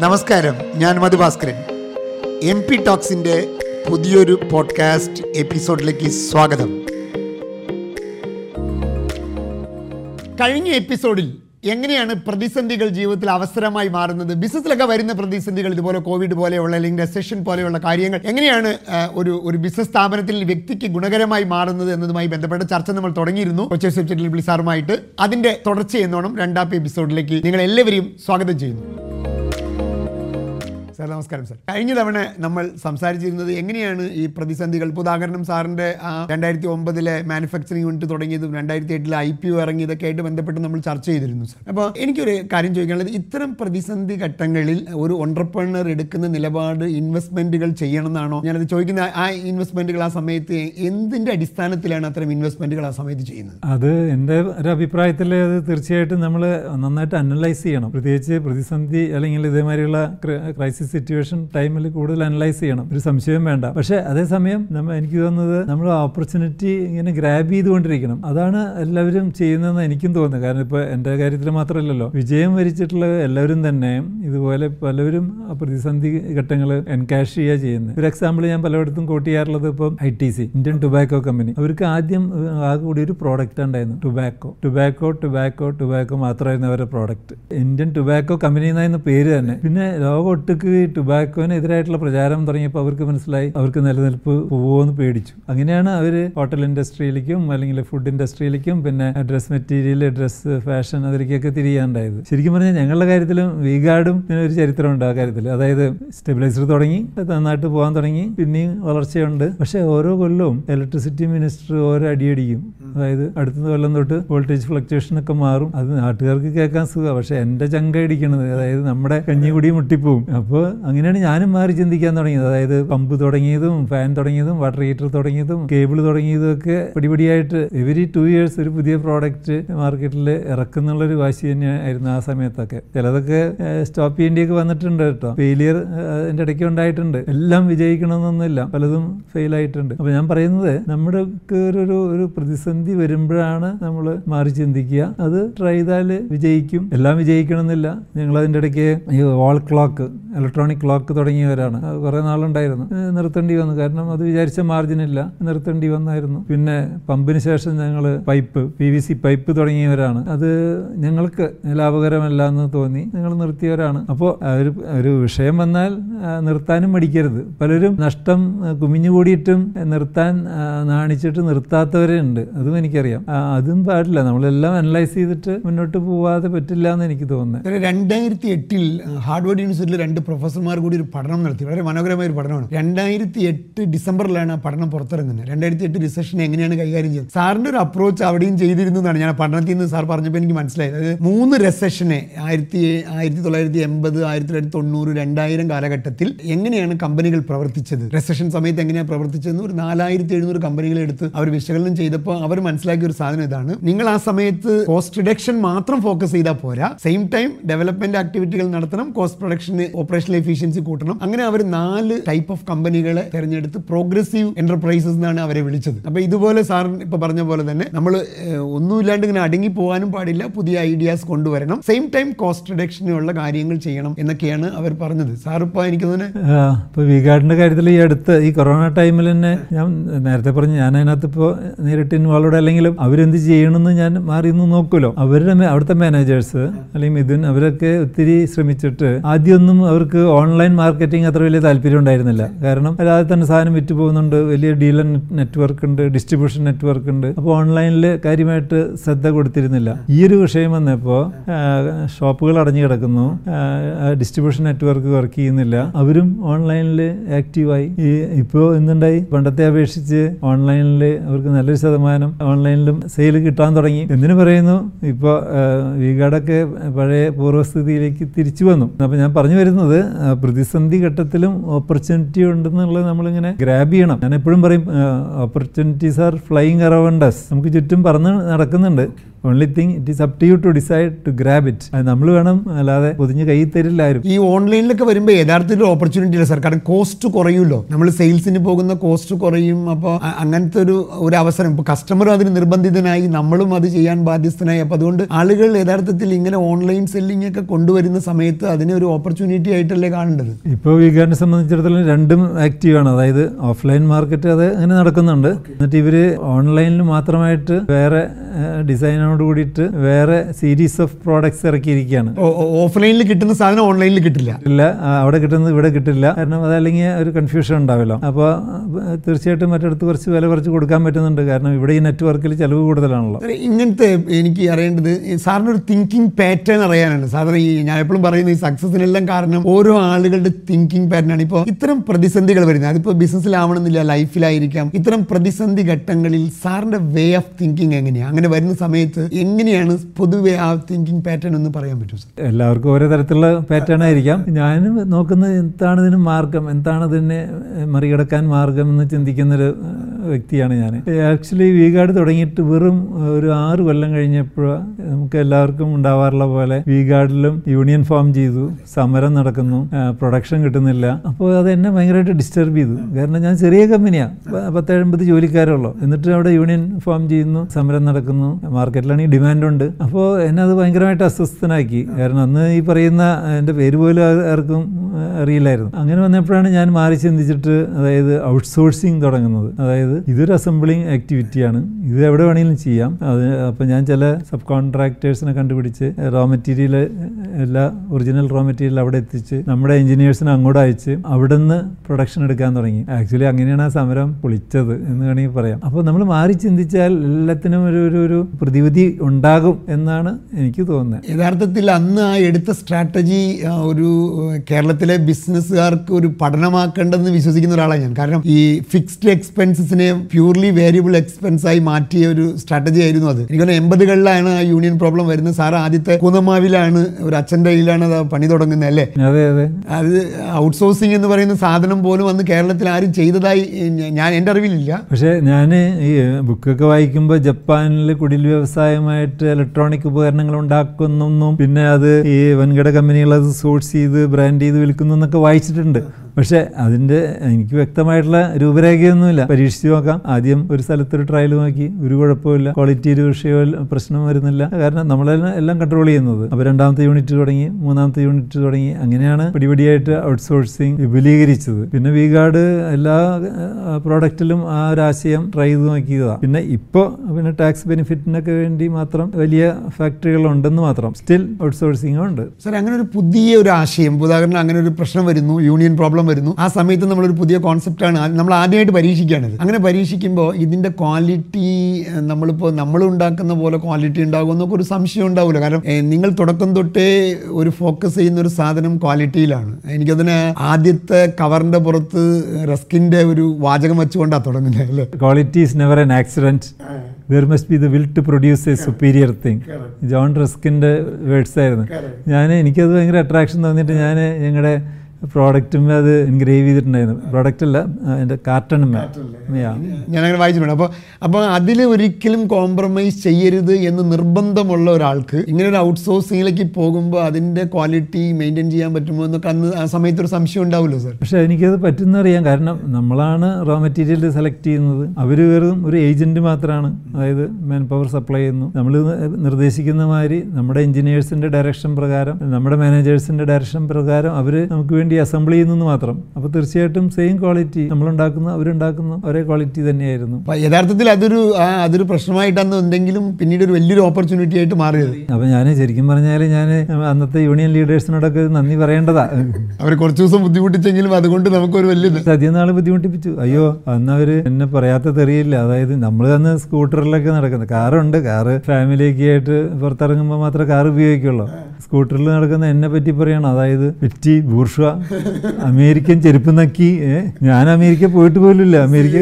നമസ്കാരം ഞാൻ Madhu Bhaskaran M P ടോക്സിന്റെ പുതിയൊരു പോഡ്കാസ്റ്റ് എപ്പിസോഡിലേക്ക് സ്വാഗതം. കഴിഞ്ഞ എപ്പിസോഡിൽ എങ്ങനെയാണ് പ്രതിസന്ധികൾ ജീവിതത്തിൽ അവസരമായി മാറുന്നത്? ബിസിനസ്സിലൊക്കെ വരുന്ന പ്രതിസന്ധികൾ ഇതുപോലെ കോവിഡ് പോലെയുള്ള അല്ലെങ്കിൽ റെസഷൻ പോലെയുള്ള കാര്യങ്ങൾ എങ്ങനെയാണ് ഒരു ഒരു ബിസിനസ് സ്ഥാപനത്തിൽ വ്യക്തിക്ക് ഗുണകരമായി മാറുന്നത് എന്നതുമായി ബന്ധപ്പെട്ട ചർച്ച നമ്മൾ തുടങ്ങിയിരുന്നു. കൊച്ചി സബ്ജക്റ്റിൽ സാറുമായിട്ട് അതിന്റെ തുടർച്ചയെന്നോണം രണ്ടാമത്തെ എപ്പിസോഡിലേക്ക് നിങ്ങൾ എല്ലാവരെയും സ്വാഗതം ചെയ്യുന്നു. സാർ നമസ്കാരം സാർ. കഴിഞ്ഞ തവണ നമ്മൾ സംസാരിച്ചിരുന്നത് എങ്ങനെയാണ് ഈ പ്രതിസന്ധികൾ? ഉദാഹരണം സാറിന്റെ ആ രണ്ടായിരത്തി ഒമ്പതിലെ മാനുഫാക്ചറിംഗ് യൂണിറ്റ് തുടങ്ങിയതും രണ്ടായിരത്തി എട്ടിലെ ഐ പി ഒ ഇറങ്ങിയതൊക്കെ ആയിട്ട് ബന്ധപ്പെട്ട് നമ്മൾ ചർച്ച ചെയ്തിരുന്നു സാർ. അപ്പോൾ എനിക്കൊരു കാര്യം ചോദിക്കാനുള്ളത് ഇത്തരം പ്രതിസന്ധി ഘട്ടങ്ങളിൽ ഒരു ഓണ്ടർപ്രണർ എടുക്കുന്ന നിലപാട് ഇൻവെസ്റ്റ്മെന്റുകൾ ചെയ്യണമെന്നാണോ? ഞാനത് ചോദിക്കുന്ന ആ ഇൻവെസ്റ്റ്മെന്റുകൾ ആ സമയത്ത് എന്തിന്റെ അടിസ്ഥാനത്തിലാണ് അത്തരം ഇൻവെസ്റ്റ്മെന്റുകൾ ആ സമയത്ത് ചെയ്യുന്നത്? അത് എന്റെ ഒരു അഭിപ്രായത്തിൽ അത് തീർച്ചയായിട്ടും നമ്മൾ നന്നായിട്ട് അനലൈസ് ചെയ്യണം. പ്രത്യേകിച്ച് പ്രതിസന്ധി അല്ലെങ്കിൽ ഇതേമാതിരിയുള്ള ക്രൈസിസ് സിറ്റുവേഷൻ ടൈമിൽ കൂടുതൽ അനലൈസ് ചെയ്യണം. ഒരു സംശയം വേണ്ട. പക്ഷേ അതേസമയം നമ്മൾ എനിക്ക് തോന്നുന്നത് നമ്മൾ ഓപ്പർച്യൂണിറ്റി ഇങ്ങനെ ഗ്രാബ് ചെയ്തുകൊണ്ടിരിക്കണം. അതാണ് എല്ലാവരും ചെയ്യുന്നതെന്ന് എനിക്കും തോന്നുന്നത് കാരണം ഇപ്പോൾ എന്റെ കാര്യത്തിൽ മാത്രമല്ലല്ലോ. വിജയം വരിച്ചിട്ടുള്ള എല്ലാവരും തന്നെ ഇതുപോലെ പലവരും പ്രതിസന്ധി ഘട്ടങ്ങൾ എൻകാഷ് ചെയ്യുക ചെയ്യുന്നത് ഒരു എക്സാമ്പിൾ ഞാൻ പലയിടത്തും കോട്ട് ചെയ്യാറുള്ളത് ഇപ്പം I T C Indian tobacco company അവർക്ക് ആദ്യം ആകെ കൂടി ഒരു പ്രോഡക്റ്റ് ഉണ്ടായിരുന്നു. ടൊബാക്കോ ടൊബാക്കോ ടൊബാക്കോ ടൊബാക്കോ മാത്രമായിരുന്നു അവരുടെ പ്രോഡക്റ്റ് ഇന്ത്യൻ ടൊബാക്കോ കമ്പനി എന്നായിരുന്നു പേര് തന്നെ. പിന്നെ ലോകം ഒട്ടുക്ക് ഈ ടൊബാക്കോനെതിരായിട്ടുള്ള പ്രചാരം തുടങ്ങിയപ്പോൾ അവർക്ക് മനസ്സിലായി അവർക്ക് നിലനിൽപ്പ് പോവുമെന്ന് പേടിച്ചു. അങ്ങനെയാണ് അവർ ഹോട്ടൽ ഇൻഡസ്ട്രിയിലേക്കും അല്ലെങ്കിൽ ഫുഡ് ഇൻഡസ്ട്രിയിലേക്കും പിന്നെ ഡ്രസ് മെറ്റീരിയൽ ഡ്രസ് ഫാഷൻ അതിലേക്കൊക്കെ തിരിയാണ്ടായത്. ശരിക്കും പറഞ്ഞാൽ ഞങ്ങളുടെ കാര്യത്തിലും വീഗാർഡും പിന്നെ ഒരു ചരിത്രമുണ്ട് ആ കാര്യത്തിൽ അതായത് സ്റ്റെബിലൈസർ തുടങ്ങി നന്നായിട്ട് പോകാൻ തുടങ്ങി പിന്നെയും വളർച്ചയുണ്ട്. പക്ഷേ ഓരോ കൊല്ലവും ഇലക്ട്രിസിറ്റി മിനിസ്റ്റർ ഓരോ അടിയടിക്കും. അതായത് അടുത്ത കൊല്ലം തൊട്ട് വോൾട്ടേജ് ഫ്ലക്ച്വേഷൻ ഒക്കെ മാറും. അത് നാട്ടുകാർക്ക് കേൾക്കാൻ സുഖമാണ് പക്ഷേ എന്റെ ചങ്ക ഇടിക്കണത് അതായത് നമ്മുടെ കഞ്ഞികുടി മുട്ടിപ്പോവും. അപ്പോൾ അങ്ങനെയാണ് ഞാനും മാറി ചിന്തിക്കാൻ തുടങ്ങിയത്. അതായത് പമ്പ് തുടങ്ങിയതും ഫാൻ തുടങ്ങിയതും വാട്ടർ ഹീറ്റർ തുടങ്ങിയതും കേബിൾ തുടങ്ങിയതും ഒക്കെ പടിപടിയായിട്ട് എവരി ടു ഇയേഴ്സ് ഒരു പുതിയ പ്രോഡക്റ്റ് മാർക്കറ്റിൽ ഇറക്കുന്നുള്ളൊരു വാശി തന്നെയായിരുന്നു ആ സമയത്തൊക്കെ. ചിലതൊക്കെ സ്റ്റോപ്പ് ചെയ്യേണ്ടിയൊക്കെ വന്നിട്ടുണ്ട് കേട്ടോ. ഫെയിലിയർ അതിന്റെ ഇടയ്ക്ക് ഉണ്ടായിട്ടുണ്ട്. എല്ലാം വിജയിക്കണമെന്നൊന്നുമില്ല. പലതും ഫെയിൽ ആയിട്ടുണ്ട്. അപ്പോൾ ഞാൻ പറയുന്നത് നമ്മുടെ ഒരു ഒരു പ്രതിസന്ധി വരുമ്പോഴാണ് നമ്മൾ മാറി ചിന്തിക്കുക. അത് ട്രൈ ചെയ്താൽ വിജയിക്കും. എല്ലാം വിജയിക്കണമെന്നില്ല. ഞങ്ങൾ അതിന്റെ ഇടയ്ക്ക് ഈ വാൾ ക്ലോക്ക് ഇലക്ട്രോണിക് ക്ലോക്ക് തുടങ്ങിയവരാണ്. അത് കുറേ നാളുണ്ടായിരുന്നു. നിർത്തേണ്ടി വന്നു. കാരണം അത് വിചാരിച്ച മാർജിനില്ല നിർത്തേണ്ടി വന്നായിരുന്നു. പിന്നെ പമ്പിന് ശേഷം ഞങ്ങൾ pipe P V C pipe തുടങ്ങിയവരാണ്. അത് ഞങ്ങൾക്ക് ലാഭകരമല്ല എന്ന് തോന്നി ഞങ്ങൾ നിർത്തിയവരാണ്. അപ്പോൾ ഒരു ഒരു വിഷയം വന്നാൽ നിർത്താനും മടിക്കരുത്. പലരും നഷ്ടം കുമിഞ്ഞുകൂടിയിട്ടും നിർത്താൻ നാണിച്ചിട്ട് നിർത്താത്തവരുണ്ട് അതും എനിക്കറിയാം. അതും പാടില്ല. നമ്മളെല്ലാം അനലൈസ് ചെയ്തിട്ട് മുന്നോട്ട് പോവാതെ പറ്റില്ല എന്ന് എനിക്ക് തോന്നുന്നത് രണ്ടായിരത്തി എട്ടിൽ ഹാർഡ്വേർഡ് യൂണിവേഴ്സിറ്റിയിൽ രണ്ട് പ്രൊഫസർമാർ കൂടി ഒരു പഠനം നടത്തി. വളരെ മനോഹരമായ ഒരു പഠനമാണ്. രണ്ടായിരത്തി എട്ട് ഡിസംബറിലാണ് ആ പഠനം പുറത്തിറങ്ങുന്നത്. രണ്ടായിരത്തി എട്ട് റിസഷൻ എങ്ങനെയാണ് കൈകാര്യം ചെയ്യുന്നത് സാറിന്റെ ഒരു അപ്രോച്ച് അവിടെയും ചെയ്തിരുന്നു എന്നാണ് ഞാൻ പഠനത്തിൽ നിന്ന് സാർ പറഞ്ഞപ്പോൾ എനിക്ക് മനസ്സിലായത്. അതായത് മൂന്ന് റെസഷനെ ആയിരത്തി ആയിരത്തി തൊള്ളായിരത്തി എൺപത് ആയിരത്തി തൊള്ളായിരത്തി തൊണ്ണൂറ് രണ്ടായിരം കാലഘട്ടത്തിൽ എങ്ങനെയാണ് കമ്പനികൾ പ്രവർത്തിച്ചത്? റെസഷൻ സമയത്ത് എങ്ങനെയാണ് പ്രവർത്തിച്ചതെന്ന് ഒരു നാലായിരത്തി എഴുന്നൂറ് കമ്പനികളെ എടുത്ത് അവർ വിശകലനം ചെയ്തപ്പോൾ അവർ മനസ്സിലാക്കിയ ഒരു സാധനം ഇതാണ്. നിങ്ങൾ ആ സമയത്ത് കോസ്റ്റ് റിഡക്ഷൻ മാത്രം ഫോക്കസ് ചെയ്താൽ പോരാ. സെയിം ടൈം ഡെവലപ്മെന്റ് ആക്ടിവിറ്റികൾ നടത്തണം. കോസ്റ്റ് പ്രൊഡക്ഷന് ഓപ്പറേഷണൽ എഫിഷ്യൻസി കൂട്ടണം. അങ്ങനെ അവർ നാല് ടൈപ്പ് ഓഫ് കമ്പനികളെ തിരഞ്ഞെടുത്ത് പ്രോഗ്രസീവ് എന്റർപ്രൈസസ് എന്നാണ് അവരെ വിളിച്ചത്. അപ്പൊ ഇതുപോലെ സാർ ഇപ്പൊ പറഞ്ഞ പോലെ തന്നെ നമ്മൾ ഒന്നുമില്ലാണ്ട് ഇങ്ങനെ അടങ്ങി പോകാനും പാടില്ല. പുതിയ ഐഡിയാസ് കൊണ്ടുവരണം. സെയിം ടൈം കോസ്റ്റ് റിഡക്ഷനുള്ള കാര്യങ്ങൾ ചെയ്യണം എന്നൊക്കെയാണ് അവർ പറഞ്ഞത്. സാർ ഇപ്പോൾ എനിക്ക് തന്നെ കാര്യത്തിൽ ഈ അടുത്ത് ഈ കൊറോണ ടൈമിൽ തന്നെ ഞാൻ നേരത്തെ പറഞ്ഞു ഞാൻ അതിനകത്ത് ഇപ്പോൾ നേരിട്ട് ഇൻവോൾവഡ് അല്ലെങ്കിലും അവരെന്ത് ചെയ്യണമെന്ന് ഞാൻ മാറി നിന്ന് നോക്കുമല്ലോ അവരുടെ അവിടുത്തെ മാനേജേഴ്സ് അല്ലെങ്കിൽ മിഥുൻ അവരൊക്കെ ഒത്തിരി ശ്രമിച്ചിട്ട് ആദ്യമൊന്നും അവർക്ക് ഓൺലൈൻ മാർക്കറ്റിംഗ് അത്ര വലിയ താല്പര്യം ഉണ്ടായിരുന്നില്ല. കാരണം അല്ലാതെ തന്നെ സാധനം വിറ്റ് പോകുന്നുണ്ട്. വലിയ ഡീലർ നെറ്റ്വർക്ക് ഉണ്ട് ഡിസ്ട്രിബ്യൂഷൻ നെറ്റ്വർക്ക് ഉണ്ട്. അപ്പോൾ ഓൺലൈനിൽ കാര്യമായിട്ട് ശ്രദ്ധ കൊടുത്തിരുന്നില്ല. ഈ ഒരു വിഷയം വന്നപ്പോൾ ഷോപ്പുകൾ അടഞ്ഞു കിടക്കുന്നു. ഡിസ്ട്രിബ്യൂഷൻ നെറ്റ്വർക്ക് വർക്ക് ചെയ്യുന്നില്ല. അവരും ഓൺലൈനിൽ ആക്റ്റീവായി ഈ ഇപ്പോൾ എന്തുണ്ടായി? പണ്ടത്തെ അപേക്ഷിച്ച് ഓൺലൈനിൽ അവർക്ക് നല്ലൊരു ശതമാനം ഓൺലൈനിലും സെയിൽ കിട്ടാൻ തുടങ്ങി. എന്തിനു പറയുന്നു? ഇപ്പോൾ വികാടൊക്കെ പഴയ പൂർവസ്ഥിതിയിലേക്ക് തിരിച്ചു വന്നു. അപ്പോൾ ഞാൻ പറഞ്ഞു വരുന്നത് പ്രതിസന്ധി ഘട്ടത്തിലും ഓപ്പർച്യൂണിറ്റി ഉണ്ടെന്നുള്ളത് നമ്മളിങ്ങനെ ഗ്രാബ് ചെയ്യണം. ഞാൻ എപ്പോഴും പറയും opportunities are flying around us. നമുക്ക് ചുറ്റും പറന്ന് നടക്കുന്നുണ്ട്. Only thing it is up to you to decide to grab it അത് നമ്മൾ വേണം അല്ലാതെ പൊതിഞ്ഞ് കൈ തരില്ല ഈ ഓൺലൈനിലൊക്കെ വരുമ്പോൾ യഥാർത്ഥത്തിൽ ഓപ്പർച്യൂണിറ്റി ഇല്ല സാർ കാരണം കോസ്റ്റ് കുറയുമല്ലോ നമ്മൾ സെയിൽസിന് പോകുന്ന കോസ്റ്റ് കുറയും. അപ്പോൾ അങ്ങനത്തെ ഒരു ഒരു അവസരം. ഇപ്പോൾ കസ്റ്റമർ അതിന് നിർബന്ധിതനായി നമ്മളും അത് ചെയ്യാൻ ബാധ്യസ്ഥനായി. അപ്പോൾ അതുകൊണ്ട് ആളുകൾ യഥാർത്ഥത്തിൽ ഇങ്ങനെ ഓൺലൈൻ സെല്ലിംഗ് ഒക്കെ കൊണ്ടുവരുന്ന സമയത്ത് അതിന് ഒരു ഓപ്പർച്യൂണിറ്റി ആയിട്ടല്ലേ കാണേണ്ടത്? ഇപ്പോൾ വീഗാനെ സംബന്ധിച്ചിടത്തോളം രണ്ടും ആക്റ്റീവാണ് അതായത് ഓഫ്ലൈൻ മാർക്കറ്റ് അത് അങ്ങനെ നടക്കുന്നുണ്ട്. എന്നിട്ട് ഇവർ ഓൺലൈനിൽ മാത്രമായിട്ട് വേറെ ഡിസൈനോട് കൂടിയിട്ട് വേറെ സീരീസ് ഓഫ് പ്രോഡക്ട്സ് ഇറക്കിയിരിക്കുകയാണ്. ഓഫ്ലൈനിൽ കിട്ടുന്ന സാധനം ഓൺലൈനിൽ കിട്ടില്ല. ഇല്ല അവിടെ കിട്ടുന്നത് ഇവിടെ കിട്ടില്ല. കാരണം അതല്ലെങ്കിൽ ഒരു കൺഫ്യൂഷൻ ഉണ്ടാവില്ല. അപ്പോൾ തീർച്ചയായിട്ടും മറ്റടുത്ത് കുറച്ച് വില കുറച്ച് കൊടുക്കാൻ പറ്റുന്നുണ്ട്. കാരണം ഇവിടെ ഈ നെറ്റ്വർക്കിൽ ചിലവ് കൂടുതലാണല്ലോ. ഇങ്ങനത്തെ എനിക്ക് അറിയേണ്ടത് സാറിന് ഒരു തിങ്കിങ് പാറ്റേൺ അറിയാനാണ് സാറിന് ഈ ഞാൻ എപ്പോഴും പറയുന്ന ഈ സക്സസിനെല്ലാം കാരണം ഓരോ ആളുകളുടെ തിങ്കിങ് പാറ്റേൺ ആണ്. ഇപ്പോൾ ഇത്തരം പ്രതിസന്ധികൾ വരുന്നത് അതിപ്പോൾ ബിസിനസ്സിലാവണമെന്നില്ല ലൈഫിലായിരിക്കാം ഇത്തരം പ്രതിസന്ധി ഘട്ടങ്ങളിൽ സാറിന്റെ വേ ഓഫ് തിങ്കിങ് എങ്ങനെയാണ് അങ്ങനെ വരുന്ന സമയത്ത് എങ്ങനെയാണ് പൊതുവെ ആ തിങ്കിങ് പാറ്റേൺ എന്ന് പറയാൻ പറ്റും എല്ലാവർക്കും ഓരോ തരത്തിലുള്ള പാറ്റേൺ ആയിരിക്കാം. ഞാനും നോക്കുന്നത് എന്താണ് ഇതിന് മാർഗം എന്താണ് ഇതിനെ മറികടക്കാൻ മാർഗം എന്ന് ചിന്തിക്കുന്നൊരു വ്യക്തിയാണ് ഞാൻ ആക്ച്വലി വീഗാർഡ് തുടങ്ങിയിട്ട് വെറും ഒരു ആറ് കൊല്ലം കഴിഞ്ഞപ്പോൾ നമുക്ക് എല്ലാവർക്കും ഉണ്ടാവാറുള്ള പോലെ വീഗാർഡിലും യൂണിയൻ ഫോം ചെയ്തു സമരം നടക്കുന്നു പ്രൊഡക്ഷൻ കിട്ടുന്നില്ല. അപ്പോൾ അത് എന്നെ ഭയങ്കരമായിട്ട് ഡിസ്റ്റർബ് ചെയ്തു. കാരണം ഞാൻ ചെറിയ കമ്പനിയാണ് പത്തെഴുപത് ജോലിക്കാരുള്ളൂ എന്നിട്ട് അവിടെ യൂണിയൻ ഫോം ചെയ്യുന്നു സമരം നടക്കുന്നു മാർക്കറ്റിലാണെങ്കിൽ ഡിമാൻഡുണ്ട്. അപ്പോൾ എന്നെ അത് ഭയങ്കരമായിട്ട് അസ്വസ്ഥനാക്കി. കാരണം അന്ന് ഈ പറയുന്ന എന്റെ പേര് പോലും ആർക്കും അറിയില്ലായിരുന്നു. അങ്ങനെ വന്നപ്പോഴാണ് ഞാൻ മാറി ചിന്തിച്ചിട്ട് അതായത് ഔട്ട്സോഴ്സിങ് തുടങ്ങുന്നത്. അതായത് ഇതൊരു അസംബ്ലിങ് ആക്ടിവിറ്റിയാണ്. ഇത് എവിടെ വേണമെങ്കിലും ചെയ്യാം. അത് അപ്പോൾ ഞാൻ ചില സബ് കോൺട്രാക്ടേഴ്സിനെ കണ്ടുപിടിച്ച് റോ മെറ്റീരിയൽ എല്ലാ ഒറിജിനൽ റോ മെറ്റീരിയൽ അവിടെ എത്തിച്ച് നമ്മുടെ എഞ്ചിനീയേഴ്സിനെ അങ്ങോട്ട് അയച്ച് അവിടെ നിന്ന് പ്രൊഡക്ഷൻ എടുക്കാൻ തുടങ്ങി. ആക്ച്വലി അങ്ങനെയാണ് ആ സമരം പൊളിച്ചത് എന്ന് വേണമെങ്കിൽ പറയാം. അപ്പോൾ നമ്മൾ മാറി ചിന്തിച്ചാൽ എല്ലാത്തിനും ഒരു ഒരു ഒരു പ്രതിവിധി ഉണ്ടാകും എന്നാണ് എനിക്ക് തോന്നുന്നത്. യഥാർത്ഥത്തിൽ അന്ന് ആ എടുത്ത സ്ട്രാറ്റജി ഒരു കേരളത്തിലെ ബിസിനസ്സുകാർക്ക് ഒരു പഠനമാക്കേണ്ടെന്ന് വിശ്വസിക്കുന്ന ഒരാളാണ് ഞാൻ. കാരണം ഈ ഫിക്സ്ഡ് എക്സ്പെൻസസിനെ പ്യൂർലി വേരിയബിൾ എക്സ്പെൻസ് ആയി മാറ്റിയ ഒരു സ്ട്രാറ്റജി ആയിരുന്നു അത്. എനിക്ക് തോന്നുന്നു എൺപതുകളിലാണ് ആ യൂണിയൻ പ്രോബ്ലം വരുന്നത്. സാർ ആദ്യത്തെ കുന്നമാവിലാണ് ഒരു അച്ഛന്റെ കയ്യിലാണ് അത് പണി തുടങ്ങുന്നത് അല്ലേ? അതെ അതെ. അത് ഔട്ട്സോഴ്സിംഗ് എന്ന് പറയുന്ന സാധനം പോലും അന്ന് കേരളത്തിൽ ആരും ചെയ്തതായി ഞാൻ എന്റെ അറിവിലില്ല. പക്ഷേ ഞാൻ ഈ ബുക്കൊക്കെ വായിക്കുമ്പോൾ ജപ്പാനിൽ കുടിൽ വ്യവസായമായിട്ട് ഇലക്ട്രോണിക് ഉപകരണങ്ങൾ ഉണ്ടാക്കുന്നെന്നും പിന്നെ അത് ഈ വൻകിട കമ്പനികൾ അത് സോഴ്സ് ചെയ്ത് ബ്രാൻഡ് ചെയ്ത് വിൽക്കുന്നു എന്നൊക്കെ വായിച്ചിട്ടുണ്ട്. പക്ഷേ അതിന്റെ എനിക്ക് വ്യക്തമായിട്ടുള്ള രൂപരേഖയൊന്നുമില്ല. പരീക്ഷിച്ച് നോക്കാം. ആദ്യം ഒരു സ്ഥലത്തൊരു ട്രയൽ നോക്കി. ഒരു കുഴപ്പമില്ല ക്വാളിറ്റി ഒരു വിഷയമോ പ്രശ്നം വരുന്നില്ല. കാരണം നമ്മളെല്ലാം എല്ലാം കൺട്രോൾ ചെയ്യുന്നത്. അപ്പോൾ രണ്ടാമത്തെ യൂണിറ്റ് തുടങ്ങി മൂന്നാമത്തെ യൂണിറ്റ് തുടങ്ങി. അങ്ങനെയാണ് പടിപടിയായിട്ട് ഔട്ട്സോഴ്സിങ് വിപുലീകരിച്ചത്. പിന്നെ വീഗാർഡ് എല്ലാ പ്രോഡക്റ്റിലും ആ ഒരു ആശയം ട്രൈ ചെയ്ത് നോക്കിയതാണ്. പിന്നെ ഇപ്പോൾ പിന്നെ ടാക്സ് ബെനിഫിറ്റിനൊക്കെ വേണ്ടി മാത്രം വലിയ ഫാക്ടറികൾ ഉണ്ടെന്ന് മാത്രം. സ്റ്റിൽ ഔട്ട്സോഴ്സിംഗ് ഉണ്ട്. സാർ അങ്ങനെ ഒരു പുതിയ ഒരു ആശയം ഉദാഹരണം അങ്ങനെ ഒരു പ്രശ്നം വരുന്നു യൂണിയൻ പ്രോബ്ലം വരുന്നു. ആ സമയത്ത് നമ്മളൊരു പുതിയ കോൺസെപ്റ്റാണ് നമ്മൾ ആദ്യമായിട്ട് പരീക്ഷിക്കുകയാണിത്. അങ്ങനെ പരീക്ഷിക്കുമ്പോൾ ഇതിന്റെ ക്വാളിറ്റി നമ്മളിപ്പോൾ നമ്മൾ ഉണ്ടാക്കുന്ന പോലെ ക്വാളിറ്റി ഉണ്ടാകും എന്നൊക്കെ ഒരു സംശയം ഉണ്ടാവില്ല കാരണം നിങ്ങൾ തുടക്കം തൊട്ടേ ഒരു ഫോക്കസ് ചെയ്യുന്ന ഒരു സാധനം ക്വാളിറ്റിയിലാണ് എനിക്കതിന് ആദ്യത്തെ കവറിന്റെ പുറത്ത് റസ്കിന്റെ ഒരു വാചകം വെച്ചുകൊണ്ടാണ് തുടങ്ങുന്നത് അല്ലേ? Quality is never an accident there must be the will to produce a superior thing John റസ്കിന്റെ words ആയിരുന്നു. ഞാൻ എനിക്കത് ഭയങ്കര അട്രാക്ഷൻ തോന്നിയിട്ട് ഞാൻ ഞങ്ങളുടെ പ്രോഡക്റ്റും അത് എൻഗ്രേവ് ചെയ്തിട്ടുണ്ടായിരുന്നു. പ്രോഡക്റ്റ് അല്ല എന്റെ കാർട്ടണും ഞാനങ്ങനെ വായിച്ചിട്ടുണ്ട്. അപ്പോൾ അപ്പോൾ അതിൽ ഒരിക്കലും കോംപ്രമൈസ് ചെയ്യരുത് എന്ന് നിർബന്ധമുള്ള ഒരാൾക്ക് ഇങ്ങനെ ഒരു ഔട്ട്സോഴ്സിങ്ങിലേക്ക് പോകുമ്പോൾ അതിന്റെ ക്വാളിറ്റി മെയിന്റെയിൻ ചെയ്യാൻ പറ്റുമോ എന്നൊക്കെ അന്ന് ആ സമയത്തൊരു സംശയം ഉണ്ടാവുമല്ലോ സർ പക്ഷേ എനിക്കത് പറ്റുന്നറിയാം കാരണം നമ്മളാണ് റോ മെറ്റീരിയൽ സെലക്ട് ചെയ്യുന്നത്. അവർ വെറും ഒരു ഏജന്റ് മാത്രമാണ് അതായത് മാൻ പവർ സപ്ലൈ ചെയ്യുന്നു. നമ്മൾ നിർദ്ദേശിക്കുന്ന മാതിരി നമ്മുടെ എഞ്ചിനീയേഴ്സിന്റെ ഡയറക്ഷൻ പ്രകാരം നമ്മുടെ മാനേജേഴ്സിന്റെ ഡയറക്ഷൻ പ്രകാരം അവർ നമുക്ക് വേണ്ടി അസംബിൾ ചെയ്യുന്നെന്ന് മാത്രം. അപ്പോൾ തീർച്ചയായിട്ടും സെയിം ക്വാളിറ്റി നമ്മളുണ്ടാക്കുന്ന അവരുണ്ടാക്കുന്ന ഒരേ ക്വാളിറ്റി തന്നെയായിരുന്നു. യഥാർത്ഥത്തിൽ അതൊരു അതൊരു പ്രശ്നമായിട്ടാണ് എന്തെങ്കിലും പിന്നീട് ഒരു വലിയൊരു ഓപ്പർച്യൂണിറ്റി ആയിട്ട് മാറിയത്? അപ്പോൾ ഞാൻ ശരിക്കും പറഞ്ഞാൽ ഞാൻ അന്നത്തെ യൂണിയൻ ലീഡേഴ്സിനോടൊക്കെ നന്ദി പറയേണ്ടതാ. അവർ കുറച്ച് ദിവസം ബുദ്ധിമുട്ടിച്ചെങ്കിലും അതുകൊണ്ട് നമുക്ക് ഒരു വലിയ അധികം നാൾ ബുദ്ധിമുട്ടിപ്പിച്ചു. അയ്യോ അന്ന് അവർ എന്നെ പറയാത്ത തെറിയില്ല അതായത് നമ്മൾ അന്ന് സ്കൂട്ടറിലൊക്കെ നടക്കുന്നത്. കാറുണ്ട്. കാറ് ഫാമിലിയൊക്കെ ആയിട്ട് പുറത്തിറങ്ങുമ്പോൾ മാത്രമേ കാർ ഉപയോഗിക്കുള്ളൂ. സ്കൂട്ടറിൽ നടക്കുന്ന എന്നെ പറ്റി പറയണം. അതായത് പെറ്റി ബൂർഷ അമേരിക്കൻ ചെരുപ്പ് നക്കി. ഞാൻ അമേരിക്ക പോയിട്ട് പോലില്ല അമേരിക്ക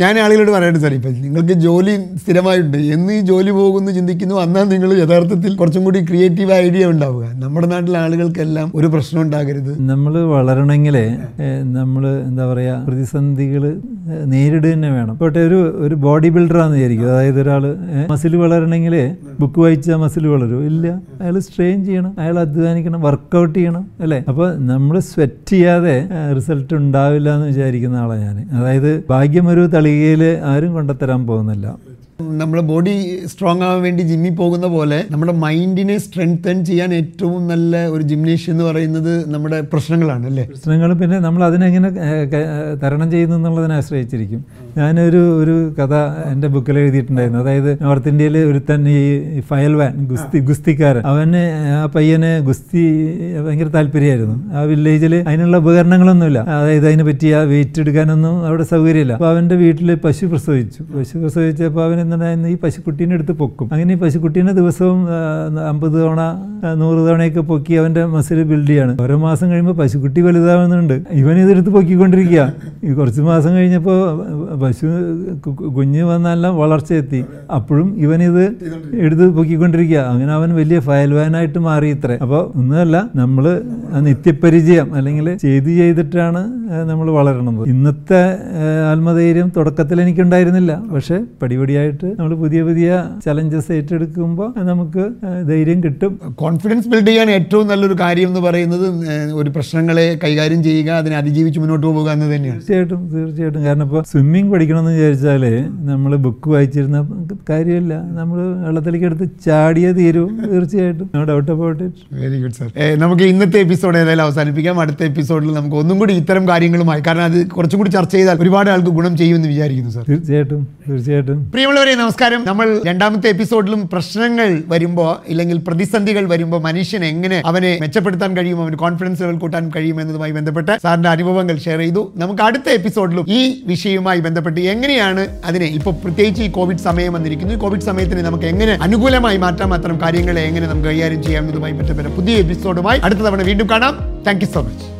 ഞാൻ ആളുകളോട് പറയട്ടെ സാർ ഇപ്പം നിങ്ങൾക്ക് ജോലി സ്ഥിരമായിട്ടുണ്ട്. എന്ന് ഈ ജോലി പോകുന്നു ചിന്തിക്കുന്നു അന്നാ നിങ്ങൾ യഥാർത്ഥത്തിൽ കുറച്ചും കൂടി ക്രിയേറ്റീവ് ഐഡിയ ഉണ്ടാവുക. നമ്മുടെ നാട്ടിലെ ആളുകൾക്കെല്ലാം ഒരു പ്രശ്നം ഉണ്ടാകരുത്. നമ്മൾ വളരണമെങ്കിൽ നമ്മൾ എന്താ പറയുക പ്രതിസന്ധികൾ നേരിടുക തന്നെ വേണം. പോട്ടെ ഒരു ഒരു ബോഡി ബിൽഡറാന്ന് വിചാരിക്കും. അതായത് ഒരാൾ മസിൽ വളരണമെങ്കിൽ ബുക്ക് വായിച്ചാൽ മസിൽ വളരും. ഇല്ല അയാൾ സ്ട്രെയിൻ ചെയ്യണം. അയാൾ അധ്വാനിക്കണം. വർക്കൗട്ട് ചെയ്യണം അല്ലേ? അപ്പോൾ നമ്മൾ സ്വെറ്റ് ചെയ്യാതെ റിസൾട്ട് ഉണ്ടാവില്ല എന്ന് വിചാരിക്കുന്ന ആളാണ് ഞാൻ അതായത് ഭാഗ്യം ഒരു തളികയിൽ ആരും കൊണ്ടുത്തരാൻ പോകുന്നില്ല. നമ്മുടെ ബോഡി സ്ട്രോങ് ആവാൻ വേണ്ടി ജിമ്മിൽ പോകുന്ന പോലെ നമ്മുടെ മൈൻഡിനെ സ്ട്രെങ്തൻ ചെയ്യാൻ ഏറ്റവും നല്ല ഒരു ജിംനേഷ്യം എന്ന് പറയുന്നത് നമ്മുടെ പ്രശ്നങ്ങളാണ് അല്ലേ? പ്രശ്നങ്ങൾ പിന്നെ നമ്മൾ അതിനെങ്ങനെ തരണം ചെയ്യുന്നു എന്നുള്ളതിനെ ആശ്രയിച്ചിരിക്കും. ഞാനൊരു ഒരു കഥ എന്റെ ബുക്കിൽ എഴുതിയിട്ടുണ്ടായിരുന്നു. അതായത് നോർത്ത് ഇന്ത്യയിൽ ഒരുത്തൻ ഈ ഫയൽവാൻ ഗുസ്തി ഗുസ്തിക്കാരൻ. അവന് ആ പയ്യന് ഗുസ്തി ഭയങ്കര താല്പര്യമായിരുന്നു. ആ വില്ലേജിൽ അതിനുള്ള ഉപകരണങ്ങളൊന്നുമില്ല. അതായത് അതിനെ പറ്റി ആ വെയിറ്റ് എടുക്കാനൊന്നും അവിടെ സൗകര്യമില്ല. അപ്പോൾ അവന്റെ വീട്ടിൽ പശു പ്രസവിച്ചു. പശു പ്രസവിച്ചപ്പോൾ അവൻ എന്തുണ്ടായിരുന്നു ഈ പശുക്കുട്ടീനെ എടുത്ത് പൊക്കും. അങ്ങനെ ഈ പശുക്കുട്ടീനെ ദിവസവും അമ്പത് തവണ നൂറ് തവണയൊക്കെ പൊക്കി അവന്റെ മസിൽ ബിൽഡ് ചെയ്യാണ്. ഓരോ മാസം കഴിയുമ്പോൾ പശുക്കുട്ടി വലുതാവുന്നുണ്ട്. ഇവൻ ഇതെടുത്ത് പൊക്കിക്കൊണ്ടിരിക്കുക ഈ കുറച്ച് മാസം കഴിഞ്ഞപ്പോൾ പശു കുഞ്ഞ് വന്നെല്ലാം വളർച്ചയെത്തി അപ്പോഴും ഇവനിത് എടുത്ത് പൊക്കിക്കൊണ്ടിരിക്കുക. അങ്ങനെ അവൻ വലിയ ഫയൽവാനായിട്ട് മാറി ഇത്ര. അപ്പോൾ ഒന്നുമല്ല നമ്മൾ നിത്യപരിചയം അല്ലെങ്കിൽ ചെയ്ത് ചെയ്തിട്ടാണ് നമ്മൾ വളരണത് ഇന്നത്തെ ആത്മധൈര്യം തുടക്കത്തിൽ എനിക്കുണ്ടായിരുന്നില്ല. പക്ഷേ പടിപടിയായിട്ട് നമ്മൾ പുതിയ പുതിയ ചലഞ്ചസ് ഏറ്റെടുക്കുമ്പോൾ നമുക്ക് ധൈര്യം കിട്ടും. കോൺഫിഡൻസ് ബിൽഡ് ചെയ്യാൻ ഏറ്റവും നല്ലൊരു കാര്യം എന്ന് പറയുന്നത് ഒരു പ്രശ്നങ്ങളെ കൈകാര്യം ചെയ്യുക അതിനെ അതിജീവിച്ച് മുന്നോട്ട് പോകുക എന്ന് തന്നെയാണ്. തീർച്ചയായിട്ടും തീർച്ചയായിട്ടും. കാരണം ഇപ്പോൾ സ്വിമ്മിംഗ് പഠിക്കണമെന്ന് വിചാരിച്ചാൽ നമ്മൾ ബുക്ക് വായിച്ചിരുന്ന കാര്യമില്ല. നമ്മൾ വെള്ളത്തിലേക്ക് എടുത്ത് ചാടിയേ തീരൂ. തീർച്ചയായിട്ടും. No doubt about it very good sir നമുക്ക് ഇന്നത്തെ എപ്പിസോഡ് ഏതായാലും അവസാനിപ്പിക്കാം. അടുത്ത എപ്പിസോഡിൽ നമുക്ക് ഒന്നും കൂടി ഇത്തരം കാര്യങ്ങളുമായി. കാരണം അത് കുറച്ചും കൂടി ചർച്ച ചെയ്താൽ ഒരുപാട് ആൾക്ക് ഗുണം ചെയ്യുമെന്ന് വിചാരിക്കുന്നു സാർ. തീർച്ചയായിട്ടും തീർച്ചയായിട്ടും. പ്രിയമുള്ളവരെ നമസ്കാരം. നമ്മൾ രണ്ടാമത്തെ എപ്പിസോഡിലും പ്രശ്നങ്ങൾ വരുമ്പോൾ ഇല്ലെങ്കിൽ പ്രതിസന്ധികൾ വരുമ്പോൾ മനുഷ്യൻ എങ്ങനെ അവനെ മെച്ചപ്പെടുത്താൻ കഴിയും അവന് കോൺഫിഡൻസ് ലെവൽ കൂട്ടാൻ കഴിയും എന്നതുമായി ബന്ധപ്പെട്ട് സാറിന്റെ അനുഭവങ്ങൾ ഷെയർ ചെയ്തു. നമുക്ക് അടുത്ത എപ്പിസോഡിലും ഈ വിഷയവുമായി ബന്ധപ്പെട്ട് എങ്ങനെയാണ് അതിനെ ഇപ്പോൾ പ്രത്യേകിച്ച് ഈ കോവിഡ് സമയം വന്നിരിക്കുന്നു ഈ കോവിഡ് സമയത്തിന് നമുക്ക് എങ്ങനെ അനുകൂലമായി മാറ്റാം അത്തരം കാര്യങ്ങളെ എങ്ങനെ നമുക്ക് കൈകാര്യം ചെയ്യാം എന്നതുമായി ബന്ധപ്പെട്ട പുതിയ എപ്പിസോഡുമായി അടുത്ത തവണ വീണ്ടും കാണാം. Thank you so much